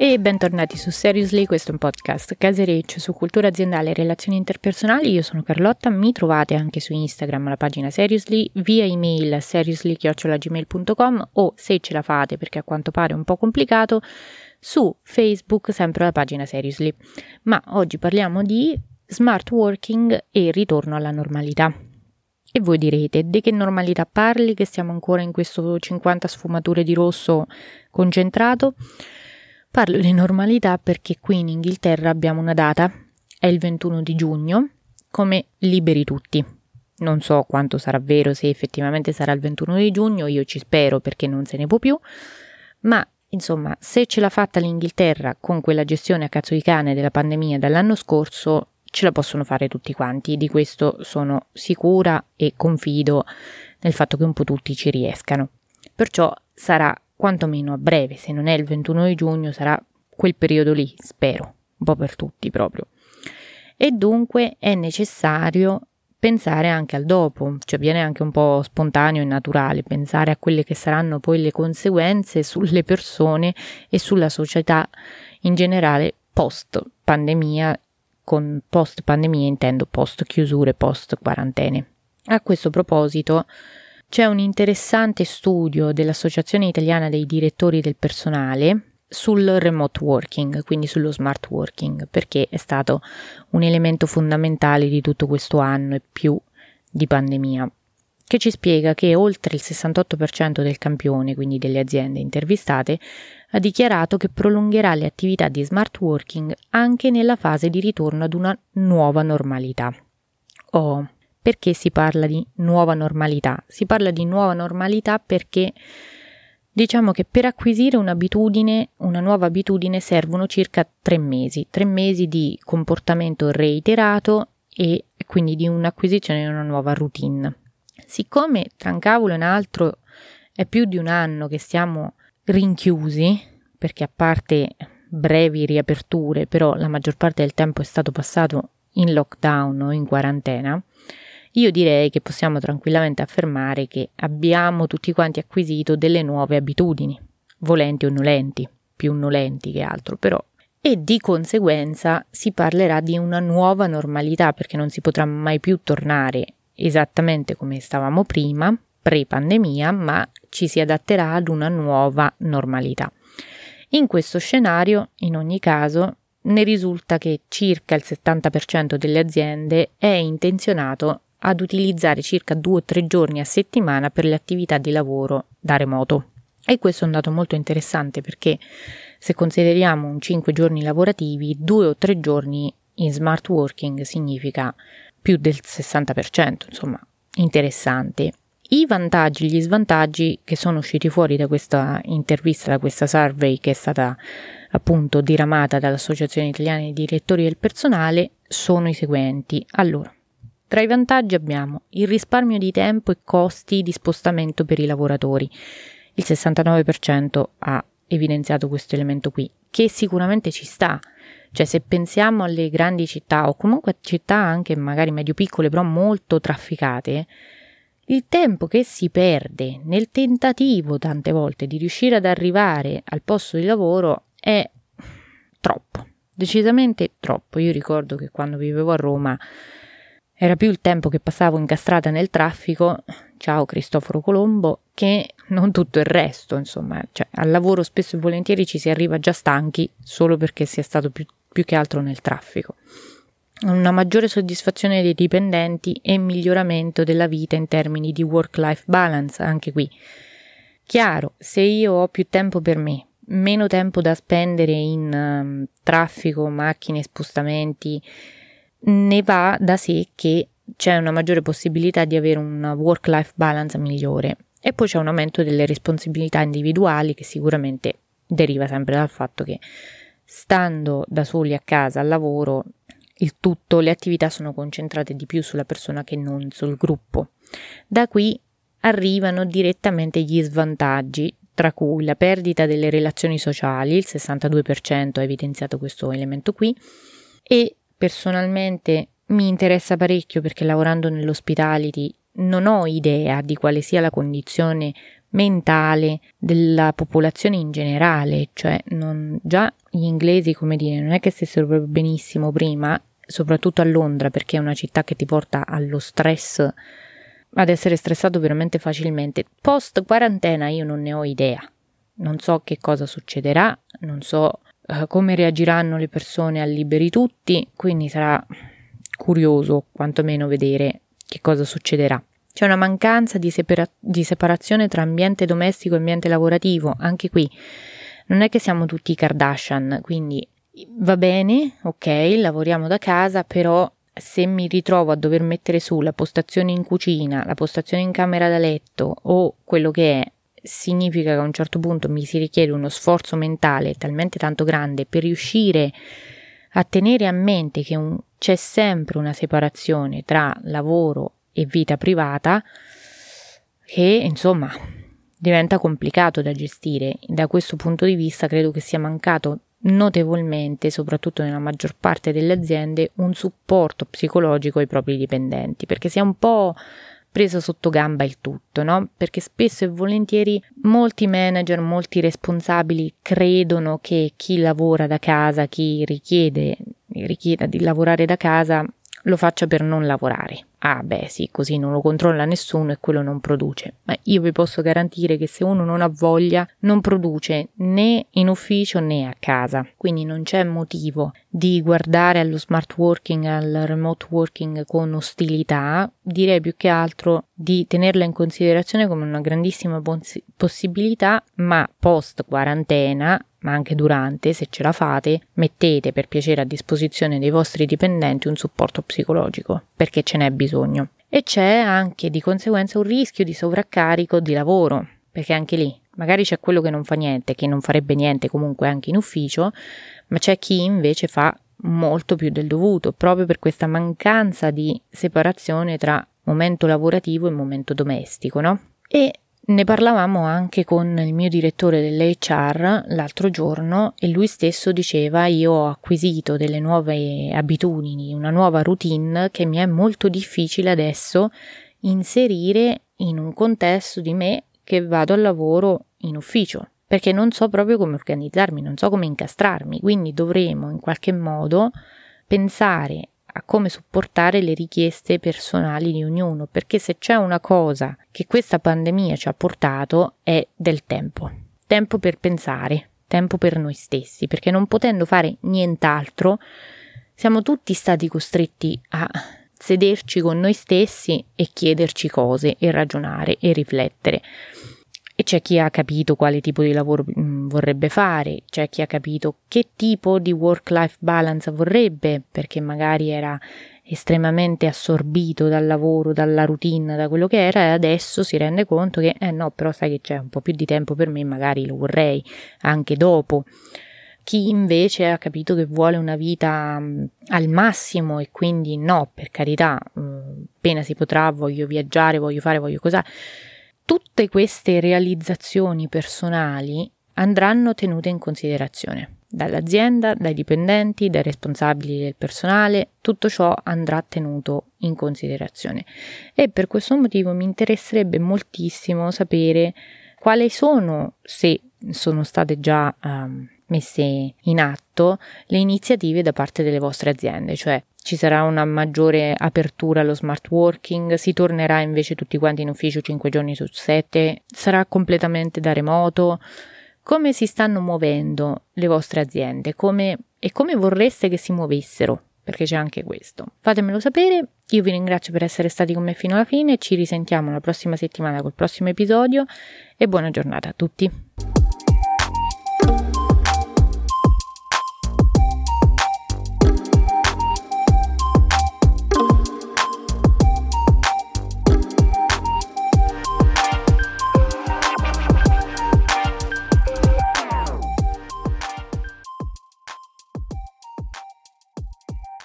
E bentornati su Seriously, questo è un podcast casereccio su cultura aziendale e relazioni interpersonali. Io sono Carlotta, mi trovate anche su Instagram alla pagina Seriously, via email seriously.gmail.com o se ce la fate perché a quanto pare è un po' complicato, su Facebook sempre alla pagina Seriously. Ma oggi parliamo di smart working e ritorno alla normalità. E voi direte, di che normalità parli che stiamo ancora in questo 50 sfumature di rosso concentrato? Parlo di normalità perché qui in Inghilterra abbiamo una data, è il 21 di giugno, come liberi tutti. Non so quanto sarà vero, se effettivamente sarà il 21 di giugno, io ci spero perché non se ne può più, ma insomma, se ce l'ha fatta l'Inghilterra con quella gestione a cazzo di cane della pandemia dall'anno scorso, ce la possono fare tutti quanti, di questo sono sicura e confido nel fatto che un po' tutti ci riescano. Perciò sarà quantomeno a breve, se non è il 21 di giugno, sarà quel periodo lì, spero, un po' per tutti proprio. E dunque è necessario pensare anche al dopo, cioè viene anche un po' spontaneo e naturale pensare a quelle che saranno poi le conseguenze sulle persone e sulla società in generale post pandemia, con post pandemia intendo post chiusure, post quarantene. A questo proposito c'è un interessante studio dell'Associazione Italiana dei Direttori del Personale sul remote working, quindi sullo smart working, perché è stato un elemento fondamentale di tutto questo anno e più di pandemia, che ci spiega che oltre il 68% del campione, quindi delle aziende intervistate, ha dichiarato che prolungherà le attività di smart working anche nella fase di ritorno ad una nuova normalità. Oh, perché si parla di nuova normalità? Si parla di nuova normalità perché diciamo che per acquisire un'abitudine, una nuova abitudine servono circa tre mesi, tre mesi di comportamento reiterato e quindi di un'acquisizione di una nuova routine. Siccome tra un cavolo e un altro è più di un anno che stiamo rinchiusi, perché a parte brevi riaperture, però la maggior parte del tempo è stato passato in lockdown o in quarantena, io direi che possiamo tranquillamente affermare che abbiamo tutti quanti acquisito delle nuove abitudini, volenti o nolenti, più nolenti che altro, però. E di conseguenza si parlerà di una nuova normalità perché non si potrà mai più tornare esattamente come stavamo prima, pre-pandemia, ma ci si adatterà ad una nuova normalità. In questo scenario, in ogni caso, ne risulta che circa il 70% delle aziende è intenzionato ad utilizzare circa due o tre giorni a settimana per le attività di lavoro da remoto. E questo è un dato molto interessante perché se consideriamo un 5 giorni lavorativi, due o tre giorni in smart working significa più del 60%, insomma, interessante. I vantaggi, gli svantaggi che sono usciti fuori da questa intervista, da questa survey che è stata appunto diramata dall'Associazione Italiana dei Direttori del Personale sono i seguenti. Allora, tra i vantaggi abbiamo il risparmio di tempo e costi di spostamento per i lavoratori. Il 69% ha evidenziato questo elemento qui, che sicuramente ci sta. Cioè, se pensiamo alle grandi città o comunque città anche magari medio-piccole, però molto trafficate, il tempo che si perde nel tentativo tante volte di riuscire ad arrivare al posto di lavoro è troppo, decisamente troppo. Io ricordo che quando vivevo a Roma era più il tempo che passavo incastrata nel traffico, ciao Cristoforo Colombo, che non tutto il resto, insomma, cioè, al lavoro spesso e volentieri ci si arriva già stanchi solo perché si è stato più, più che altro nel traffico. Una maggiore soddisfazione dei dipendenti e miglioramento della vita in termini di work-life balance, anche qui. Chiaro, se io ho più tempo per me, meno tempo da spendere in um, traffico, macchine, spostamenti, ne va da sé che c'è una maggiore possibilità di avere una work-life balance migliore e poi c'è un aumento delle responsabilità individuali che sicuramente deriva sempre dal fatto che stando da soli a casa al lavoro il tutto le attività sono concentrate di più sulla persona che non sul gruppo. Da qui arrivano direttamente gli svantaggi, tra cui la perdita delle relazioni sociali, il 62% ha evidenziato questo elemento qui, e personalmente mi interessa parecchio perché lavorando nell'hospitality non ho idea di quale sia la condizione mentale della popolazione in generale, cioè non, già gli inglesi, come dire, non è che stessero proprio benissimo prima, soprattutto a Londra, perché è una città che ti porta allo stress, ad essere stressato veramente facilmente. Post quarantena io non ne ho idea, non so che cosa succederà, non so uh, come reagiranno le persone a liberi tutti, quindi sarà curioso quantomeno vedere che cosa succederà. C'è una mancanza di, separa- di separazione tra ambiente domestico e ambiente lavorativo, anche qui. Non è che siamo tutti Kardashian, quindi va bene, ok, lavoriamo da casa, però se mi ritrovo a dover mettere su la postazione in cucina, la postazione in camera da letto o quello che è, significa che a un certo punto mi si richiede uno sforzo mentale talmente tanto grande per riuscire a tenere a mente che un, c'è sempre una separazione tra lavoro e vita privata che insomma diventa complicato da gestire. Da questo punto di vista credo che sia mancato notevolmente, soprattutto nella maggior parte delle aziende, un supporto psicologico ai propri dipendenti, perché si è un po' preso sotto gamba il tutto, no? Perché spesso e volentieri molti manager, molti responsabili credono che chi lavora da casa, chi richiede, richieda di lavorare da casa, lo faccia per non lavorare. Ah, beh, sì, così non lo controlla nessuno e quello non produce. Ma io vi posso garantire che se uno non ha voglia, non produce né in ufficio né a casa. Quindi non c'è motivo di guardare allo smart working, al remote working con ostilità. Direi più che altro di tenerla in considerazione come una grandissima poss- possibilità, ma post quarantena ma anche durante, se ce la fate, mettete per piacere a disposizione dei vostri dipendenti un supporto psicologico, perché ce n'è bisogno. E c'è anche di conseguenza un rischio di sovraccarico di lavoro, perché anche lì magari c'è quello che non fa niente, che non farebbe niente comunque anche in ufficio, ma c'è chi invece fa molto più del dovuto, proprio per questa mancanza di separazione tra momento lavorativo e momento domestico, no? E ne parlavamo anche con il mio direttore dell'HR l'altro giorno e lui stesso diceva io ho acquisito delle nuove abitudini, una nuova routine che mi è molto difficile adesso inserire in un contesto di me che vado al lavoro in ufficio perché non so proprio come organizzarmi, non so come incastrarmi, quindi dovremo in qualche modo pensare a come supportare le richieste personali di ognuno, perché se c'è una cosa che questa pandemia ci ha portato è del tempo. Tempo per pensare, tempo per noi stessi, perché non potendo fare nient'altro, siamo tutti stati costretti a sederci con noi stessi e chiederci cose e ragionare e riflettere. E c'è chi ha capito quale tipo di lavoro mm, vorrebbe fare, c'è chi ha capito che tipo di work-life balance vorrebbe, perché magari era estremamente assorbito dal lavoro, dalla routine, da quello che era, e adesso si rende conto che, eh no, però sai che c'è un po' più di tempo per me, magari lo vorrei anche dopo. Chi invece ha capito che vuole una vita mm, al massimo e quindi no, per carità, mm, appena si potrà, voglio viaggiare, voglio fare, voglio cosa tutte queste realizzazioni personali andranno tenute in considerazione dall'azienda, dai dipendenti, dai responsabili del personale, tutto ciò andrà tenuto in considerazione. E per questo motivo mi interesserebbe moltissimo sapere quali sono, se sono state già um, messe in atto, le iniziative da parte delle vostre aziende, cioè ci sarà una maggiore apertura allo smart working, si tornerà invece tutti quanti in ufficio 5 giorni su 7, sarà completamente da remoto. Come si stanno muovendo le vostre aziende come, e come vorreste che si muovessero? Perché c'è anche questo. Fatemelo sapere, io vi ringrazio per essere stati con me fino alla fine, ci risentiamo la prossima settimana col prossimo episodio e buona giornata a tutti.